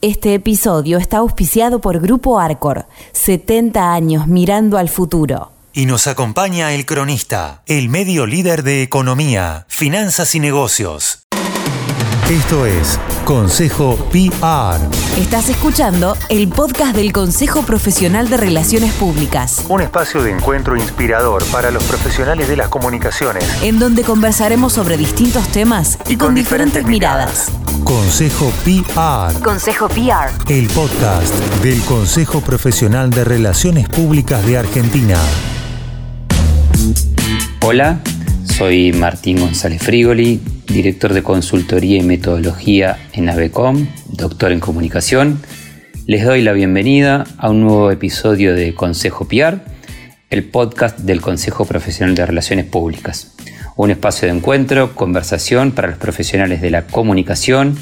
Este episodio está auspiciado por Grupo Arcor, 70 años mirando al futuro. Y nos acompaña el cronista, el medio líder de economía, finanzas y negocios. Esto es Consejo PR. Estás escuchando el podcast del Consejo Profesional de Relaciones Públicas, Un espacio de encuentro inspirador para los profesionales de las comunicaciones. en donde conversaremos sobre distintos temas y, con, diferentes miradas. Consejo PR, Consejo PR. el podcast del Consejo Profesional de Relaciones Públicas de Argentina. Hola, soy Martín González Frigoli, director de consultoría y metodología en Avecom, doctor en comunicación. Les doy la bienvenida a un nuevo episodio de Consejo PR, el podcast del Consejo Profesional de Relaciones Públicas. Un espacio de encuentro, conversación para los profesionales de la comunicación,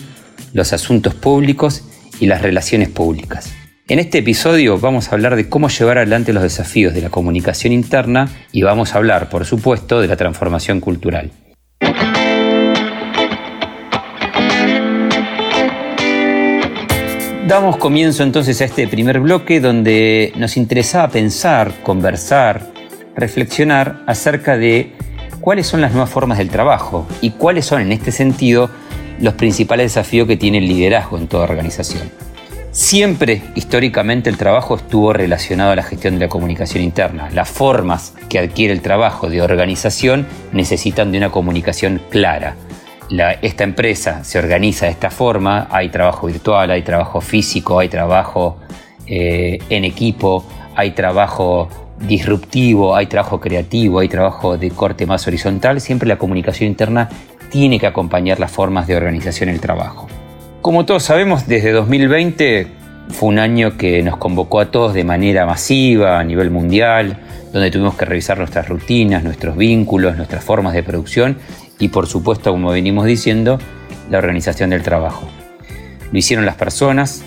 los asuntos públicos y las relaciones públicas. En este episodio vamos a hablar de cómo llevar adelante los desafíos de la comunicación interna y vamos a hablar, por supuesto, de la transformación cultural. Damos comienzo entonces a este primer bloque donde nos interesaba pensar, conversar, reflexionar acerca de cuáles son las nuevas formas del trabajo y cuáles son en este sentido los principales desafíos que tiene el liderazgo en toda organización. Siempre, históricamente, el trabajo estuvo relacionado a la gestión de la comunicación interna. Las formas que adquiere el trabajo de organización necesitan de una comunicación clara. La- esta empresa se organiza de esta forma, hay trabajo virtual, hay trabajo físico, hay trabajo eh, en equipo, hay trabajo disruptivo, hay trabajo creativo, hay trabajo de corte más horizontal. Siempre la comunicación interna tiene que acompañar las formas de organización del trabajo. Como todos sabemos, desde 2020 fue un año que nos convocó a todos de manera masiva a nivel mundial, donde tuvimos que revisar nuestras rutinas, nuestros vínculos, nuestras formas de producción y por supuesto, como venimos diciendo, la organización del trabajo. Lo hicieron las personas,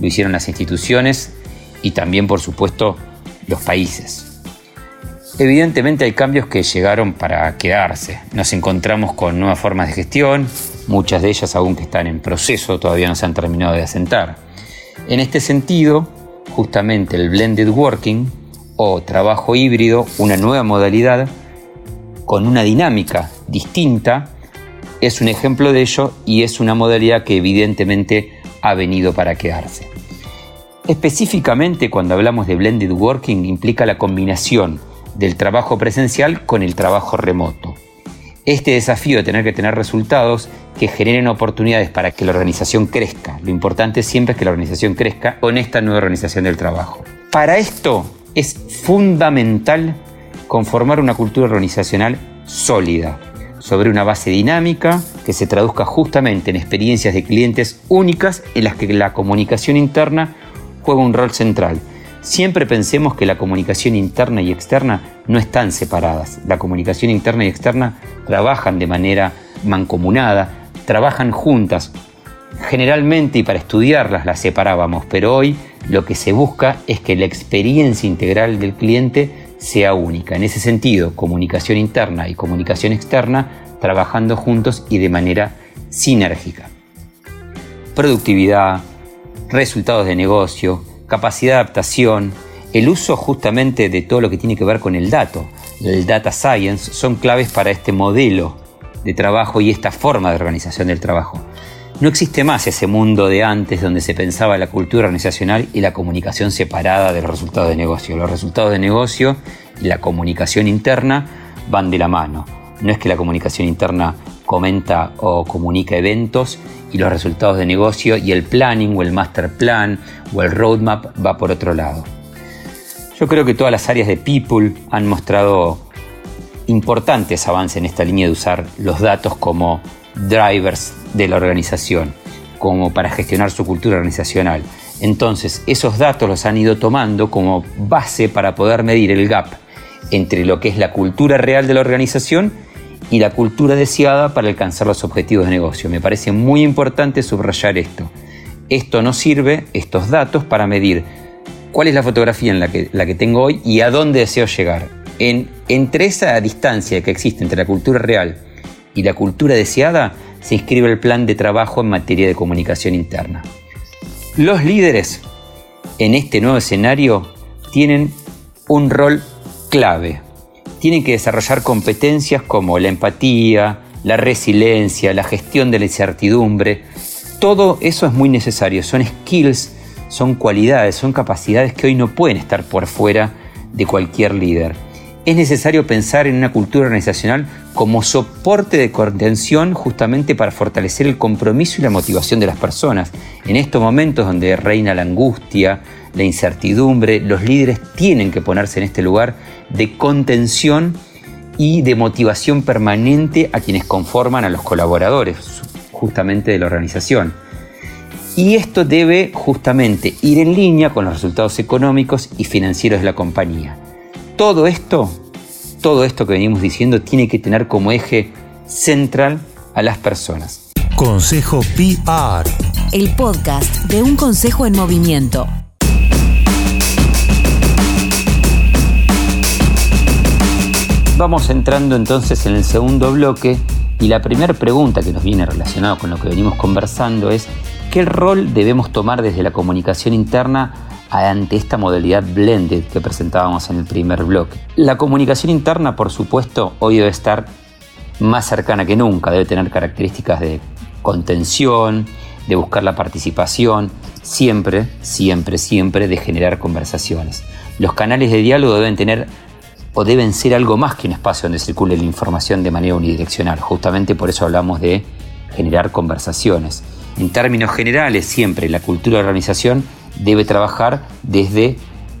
lo hicieron las instituciones y también, por supuesto, los países. Evidentemente hay cambios que llegaron para quedarse. Nos encontramos con nuevas formas de gestión, muchas de ellas aún que están en proceso, todavía no se han terminado de asentar. En este sentido, justamente el blended working o trabajo híbrido, una nueva modalidad con una dinámica distinta, es un ejemplo de ello y es una modalidad que evidentemente ha venido para quedarse. Específicamente cuando hablamos de blended working implica la combinación del trabajo presencial con el trabajo remoto. Este desafío de tener que tener resultados que generen oportunidades para que la organización crezca. Lo importante siempre es que la organización crezca con esta nueva organización del trabajo. Para esto es fundamental conformar una cultura organizacional sólida, sobre una base dinámica que se traduzca justamente en experiencias de clientes únicas en las que la comunicación interna juega un rol central. Siempre pensemos que la comunicación interna y externa no están separadas. La comunicación interna y externa trabajan de manera mancomunada, trabajan juntas. Generalmente y para estudiarlas las separábamos, pero hoy lo que se busca es que la experiencia integral del cliente sea única. En ese sentido, comunicación interna y comunicación externa trabajando juntos y de manera sinérgica. Productividad, resultados de negocio, capacidad de adaptación, el uso justamente de todo lo que tiene que ver con el dato, el data science, son claves para este modelo de trabajo y esta forma de organización del trabajo. No existe más ese mundo de antes donde se pensaba la cultura organizacional y la comunicación separada de los resultados de negocio. Los resultados de negocio y la comunicación interna van de la mano. No es que la comunicación interna comenta o comunica eventos y los resultados de negocio y el planning o el master plan o el roadmap va por otro lado. Yo creo que todas las áreas de people han mostrado importantes avances en esta línea de usar los datos como drivers de la organización, como para gestionar su cultura organizacional. Entonces, esos datos los han ido tomando como base para poder medir el gap entre lo que es la cultura real de la organización y la cultura deseada para alcanzar los objetivos de negocio. Me parece muy importante subrayar esto. Esto nos sirve, estos datos, para medir cuál es la fotografía en la que, la que tengo hoy y a dónde deseo llegar. En, entre esa distancia que existe entre la cultura real y la cultura deseada, se inscribe el plan de trabajo en materia de comunicación interna. Los líderes en este nuevo escenario tienen un rol clave. Tienen que desarrollar competencias como la empatía, la resiliencia, la gestión de la incertidumbre. Todo eso es muy necesario. Son skills, son cualidades, son capacidades que hoy no pueden estar por fuera de cualquier líder es necesario pensar en una cultura organizacional como soporte de contención justamente para fortalecer el compromiso y la motivación de las personas. En estos momentos donde reina la angustia, la incertidumbre, los líderes tienen que ponerse en este lugar de contención y de motivación permanente a quienes conforman a los colaboradores justamente de la organización. Y esto debe justamente ir en línea con los resultados económicos y financieros de la compañía todo esto, todo esto que venimos diciendo tiene que tener como eje central a las personas. Consejo PR. El podcast de un consejo en movimiento. Vamos entrando entonces en el segundo bloque y la primera pregunta que nos viene relacionada con lo que venimos conversando es ¿qué rol debemos tomar desde la comunicación interna ante esta modalidad blended que presentábamos en el primer bloque. La comunicación interna, por supuesto, hoy debe estar más cercana que nunca, debe tener características de contención, de buscar la participación, siempre, siempre, siempre de generar conversaciones. Los canales de diálogo deben tener o deben ser algo más que un espacio donde circule la información de manera unidireccional. Justamente por eso hablamos de generar conversaciones. En términos generales, siempre la cultura de organización debe trabajar desde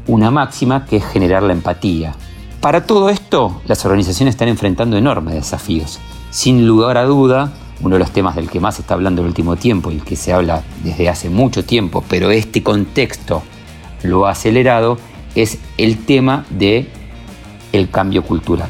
una máxima que es generar la empatía. Para todo esto, las organizaciones están enfrentando enormes desafíos. Sin lugar a duda, uno de los temas del que más se está hablando el último tiempo y el que se habla desde hace mucho tiempo, pero este contexto lo ha acelerado, es el tema de el cambio cultural.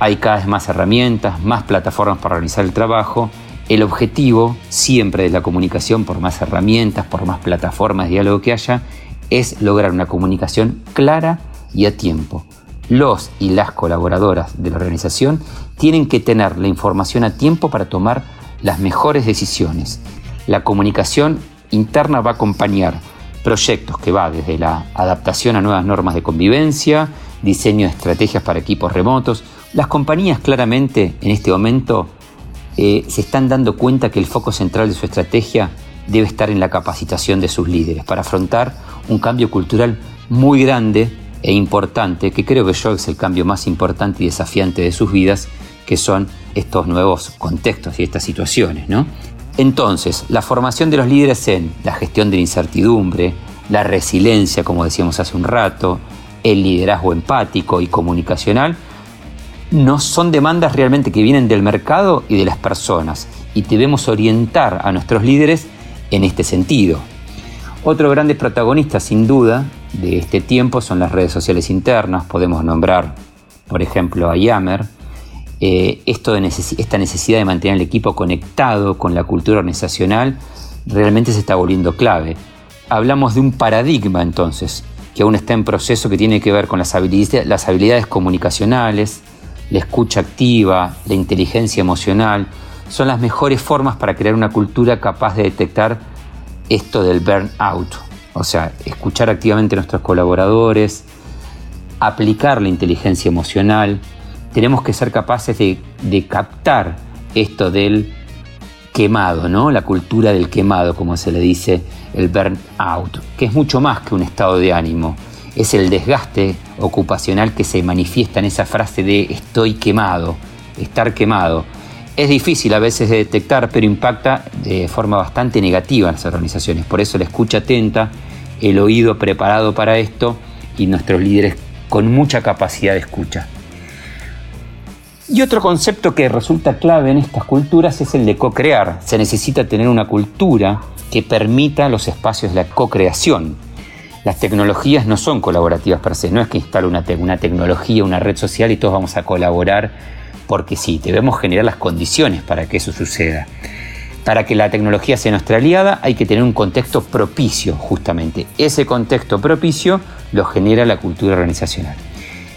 Hay cada vez más herramientas, más plataformas para realizar el trabajo el objetivo siempre de la comunicación, por más herramientas, por más plataformas de diálogo que haya, es lograr una comunicación clara y a tiempo. Los y las colaboradoras de la organización tienen que tener la información a tiempo para tomar las mejores decisiones. La comunicación interna va a acompañar proyectos que va desde la adaptación a nuevas normas de convivencia, diseño de estrategias para equipos remotos. Las compañías claramente en este momento eh, se están dando cuenta que el foco central de su estrategia debe estar en la capacitación de sus líderes para afrontar un cambio cultural muy grande e importante, que creo que yo es el cambio más importante y desafiante de sus vidas, que son estos nuevos contextos y estas situaciones. ¿no? Entonces, la formación de los líderes en la gestión de la incertidumbre, la resiliencia, como decíamos hace un rato, el liderazgo empático y comunicacional, no son demandas realmente que vienen del mercado y de las personas y debemos orientar a nuestros líderes en este sentido. Otro grande protagonista sin duda de este tiempo son las redes sociales internas, podemos nombrar por ejemplo a Yammer, eh, esto de esta necesidad de mantener el equipo conectado con la cultura organizacional realmente se está volviendo clave. Hablamos de un paradigma entonces, que aún está en proceso que tiene que ver con las habilidades comunicacionales, la escucha activa, la inteligencia emocional, son las mejores formas para crear una cultura capaz de detectar esto del burnout. O sea, escuchar activamente a nuestros colaboradores, aplicar la inteligencia emocional. Tenemos que ser capaces de, de captar esto del quemado, ¿no? La cultura del quemado, como se le dice el burnout, que es mucho más que un estado de ánimo es el desgaste ocupacional que se manifiesta en esa frase de estoy quemado, estar quemado. Es difícil a veces de detectar, pero impacta de forma bastante negativa en las organizaciones. Por eso la escucha atenta, el oído preparado para esto y nuestros líderes con mucha capacidad de escucha. Y otro concepto que resulta clave en estas culturas es el de co-crear. Se necesita tener una cultura que permita los espacios de la co-creación, las tecnologías no son colaborativas per se, no es que instale una, una tecnología, una red social y todos vamos a colaborar porque sí, debemos generar las condiciones para que eso suceda. Para que la tecnología sea nuestra aliada hay que tener un contexto propicio, justamente. Ese contexto propicio lo genera la cultura organizacional.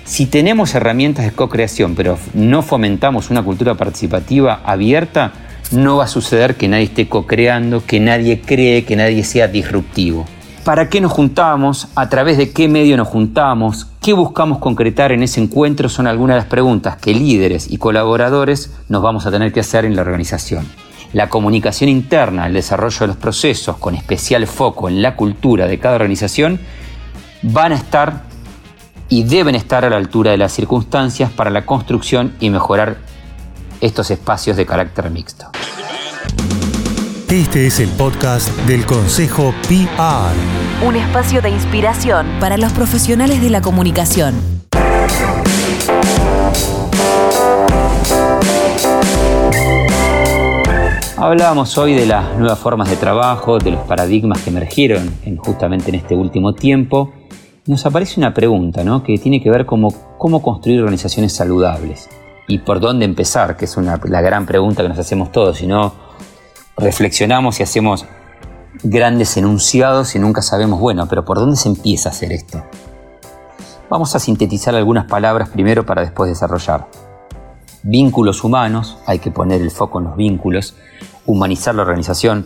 Si tenemos herramientas de co-creación, pero no fomentamos una cultura participativa abierta, no va a suceder que nadie esté co-creando, que nadie cree, que nadie sea disruptivo. ¿Para qué nos juntamos? ¿A través de qué medio nos juntamos? ¿Qué buscamos concretar en ese encuentro? Son algunas de las preguntas que líderes y colaboradores nos vamos a tener que hacer en la organización. La comunicación interna, el desarrollo de los procesos, con especial foco en la cultura de cada organización, van a estar y deben estar a la altura de las circunstancias para la construcción y mejorar estos espacios de carácter mixto. Este es el podcast del Consejo PR. Un espacio de inspiración para los profesionales de la comunicación. Hablábamos hoy de las nuevas formas de trabajo, de los paradigmas que emergieron justamente en este último tiempo. Nos aparece una pregunta ¿no? que tiene que ver con cómo construir organizaciones saludables y por dónde empezar, que es la gran pregunta que nos hacemos todos, si no reflexionamos y hacemos grandes enunciados y nunca sabemos, bueno, pero ¿por dónde se empieza a hacer esto? Vamos a sintetizar algunas palabras primero para después desarrollar. Vínculos humanos, hay que poner el foco en los vínculos. Humanizar la organización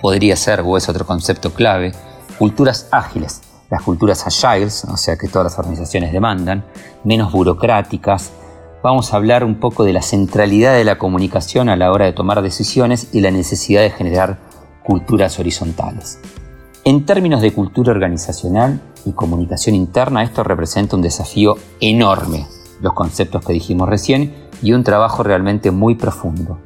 podría ser o es otro concepto clave. Culturas ágiles, las culturas agiles, o sea que todas las organizaciones demandan, menos burocráticas, vamos a hablar un poco de la centralidad de la comunicación a la hora de tomar decisiones y la necesidad de generar culturas horizontales. En términos de cultura organizacional y comunicación interna, esto representa un desafío enorme, los conceptos que dijimos recién, y un trabajo realmente muy profundo.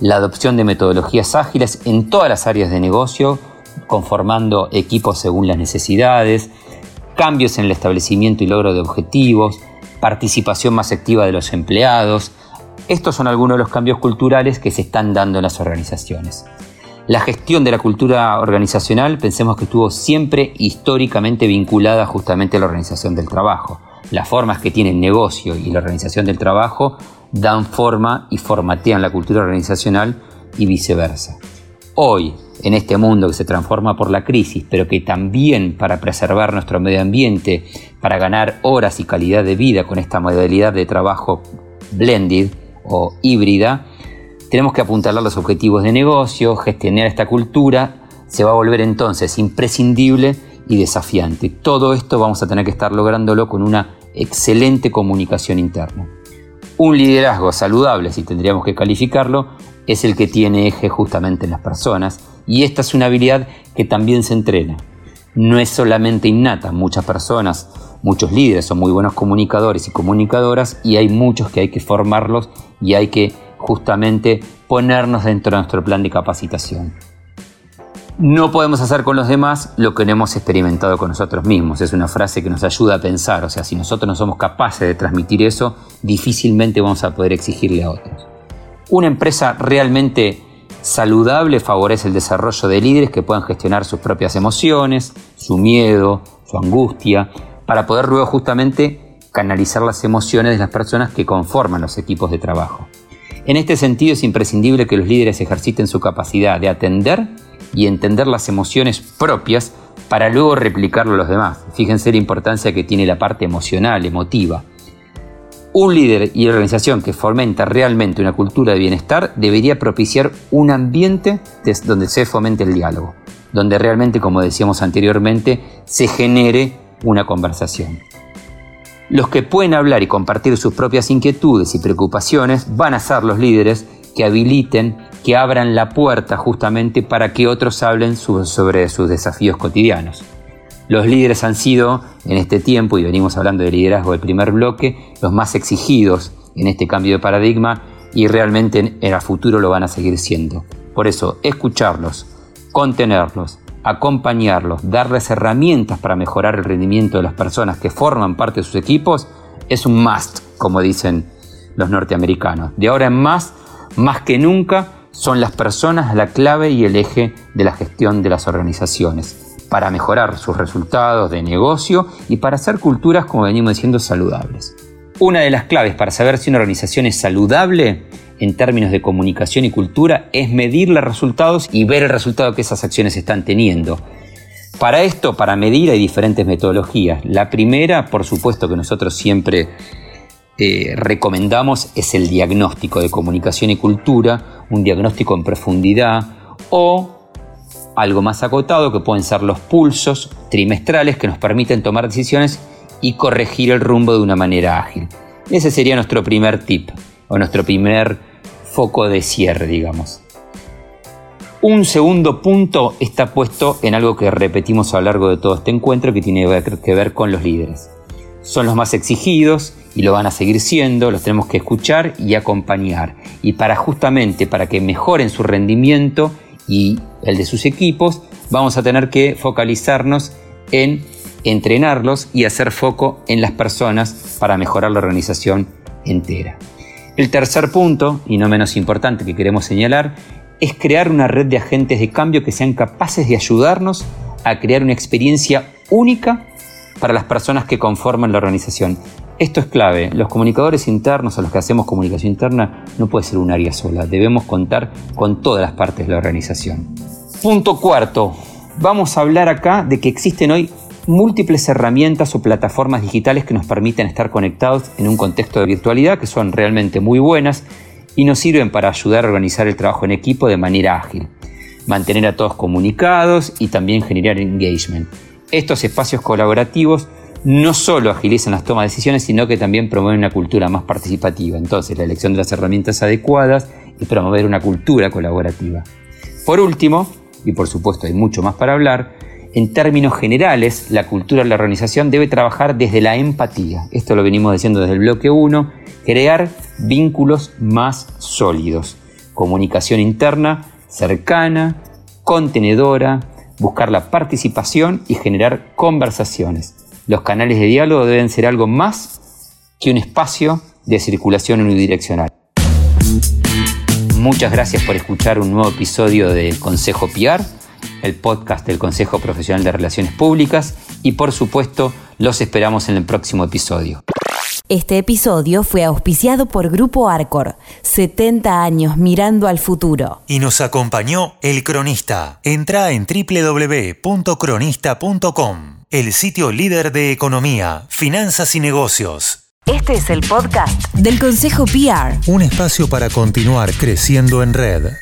La adopción de metodologías ágiles en todas las áreas de negocio, conformando equipos según las necesidades, cambios en el establecimiento y logro de objetivos, participación más activa de los empleados. Estos son algunos de los cambios culturales que se están dando en las organizaciones. La gestión de la cultura organizacional pensemos que estuvo siempre históricamente vinculada justamente a la organización del trabajo. Las formas que tiene el negocio y la organización del trabajo dan forma y formatean la cultura organizacional y viceversa. Hoy, en este mundo que se transforma por la crisis, pero que también para preservar nuestro medio ambiente, para ganar horas y calidad de vida con esta modalidad de trabajo blended o híbrida, tenemos que apuntar a los objetivos de negocio, gestionar esta cultura, se va a volver entonces imprescindible y desafiante. Todo esto vamos a tener que estar lográndolo con una excelente comunicación interna. Un liderazgo saludable, si tendríamos que calificarlo, es el que tiene eje justamente en las personas y esta es una habilidad que también se entrena. No es solamente innata, muchas personas, muchos líderes son muy buenos comunicadores y comunicadoras y hay muchos que hay que formarlos y hay que justamente ponernos dentro de nuestro plan de capacitación. No podemos hacer con los demás lo que no hemos experimentado con nosotros mismos. Es una frase que nos ayuda a pensar. O sea, si nosotros no somos capaces de transmitir eso, difícilmente vamos a poder exigirle a otros. Una empresa realmente saludable favorece el desarrollo de líderes que puedan gestionar sus propias emociones, su miedo, su angustia, para poder luego justamente canalizar las emociones de las personas que conforman los equipos de trabajo. En este sentido es imprescindible que los líderes ejerciten su capacidad de atender y entender las emociones propias para luego replicarlo a los demás. Fíjense la importancia que tiene la parte emocional, emotiva. Un líder y organización que fomenta realmente una cultura de bienestar debería propiciar un ambiente donde se fomente el diálogo, donde realmente, como decíamos anteriormente, se genere una conversación. Los que pueden hablar y compartir sus propias inquietudes y preocupaciones van a ser los líderes que habiliten, que abran la puerta justamente para que otros hablen sobre sus desafíos cotidianos. Los líderes han sido, en este tiempo, y venimos hablando de liderazgo del primer bloque, los más exigidos en este cambio de paradigma y realmente en el futuro lo van a seguir siendo. Por eso, escucharlos, contenerlos, acompañarlos, darles herramientas para mejorar el rendimiento de las personas que forman parte de sus equipos, es un must, como dicen los norteamericanos. De ahora en más, más que nunca, son las personas la clave y el eje de la gestión de las organizaciones para mejorar sus resultados de negocio y para hacer culturas, como venimos diciendo, saludables. Una de las claves para saber si una organización es saludable en términos de comunicación y cultura es medir los resultados y ver el resultado que esas acciones están teniendo. Para esto, para medir, hay diferentes metodologías. La primera, por supuesto que nosotros siempre eh, recomendamos es el diagnóstico de comunicación y cultura, un diagnóstico en profundidad o algo más acotado que pueden ser los pulsos trimestrales que nos permiten tomar decisiones y corregir el rumbo de una manera ágil. Ese sería nuestro primer tip o nuestro primer foco de cierre, digamos. Un segundo punto está puesto en algo que repetimos a lo largo de todo este encuentro que tiene que ver con los líderes. Son los más exigidos y lo van a seguir siendo, los tenemos que escuchar y acompañar. Y para justamente para que mejoren su rendimiento y el de sus equipos, vamos a tener que focalizarnos en entrenarlos y hacer foco en las personas para mejorar la organización entera. El tercer punto, y no menos importante que queremos señalar, es crear una red de agentes de cambio que sean capaces de ayudarnos a crear una experiencia única para las personas que conforman la organización. Esto es clave. Los comunicadores internos a los que hacemos comunicación interna no puede ser un área sola. Debemos contar con todas las partes de la organización. Punto cuarto. Vamos a hablar acá de que existen hoy múltiples herramientas o plataformas digitales que nos permiten estar conectados en un contexto de virtualidad que son realmente muy buenas y nos sirven para ayudar a organizar el trabajo en equipo de manera ágil, mantener a todos comunicados y también generar engagement. Estos espacios colaborativos no solo agilizan las tomas de decisiones, sino que también promueven una cultura más participativa. Entonces, la elección de las herramientas adecuadas y promover una cultura colaborativa. Por último, y por supuesto hay mucho más para hablar, en términos generales, la cultura de la organización debe trabajar desde la empatía. Esto lo venimos diciendo desde el bloque 1, crear vínculos más sólidos. Comunicación interna cercana, contenedora, buscar la participación y generar conversaciones. Los canales de diálogo deben ser algo más que un espacio de circulación unidireccional. Muchas gracias por escuchar un nuevo episodio de Consejo PR el podcast del Consejo Profesional de Relaciones Públicas y por supuesto los esperamos en el próximo episodio. Este episodio fue auspiciado por Grupo Arcor, 70 años mirando al futuro. Y nos acompañó El Cronista. Entra en www.cronista.com, el sitio líder de economía, finanzas y negocios. Este es el podcast del Consejo PR. Un espacio para continuar creciendo en red.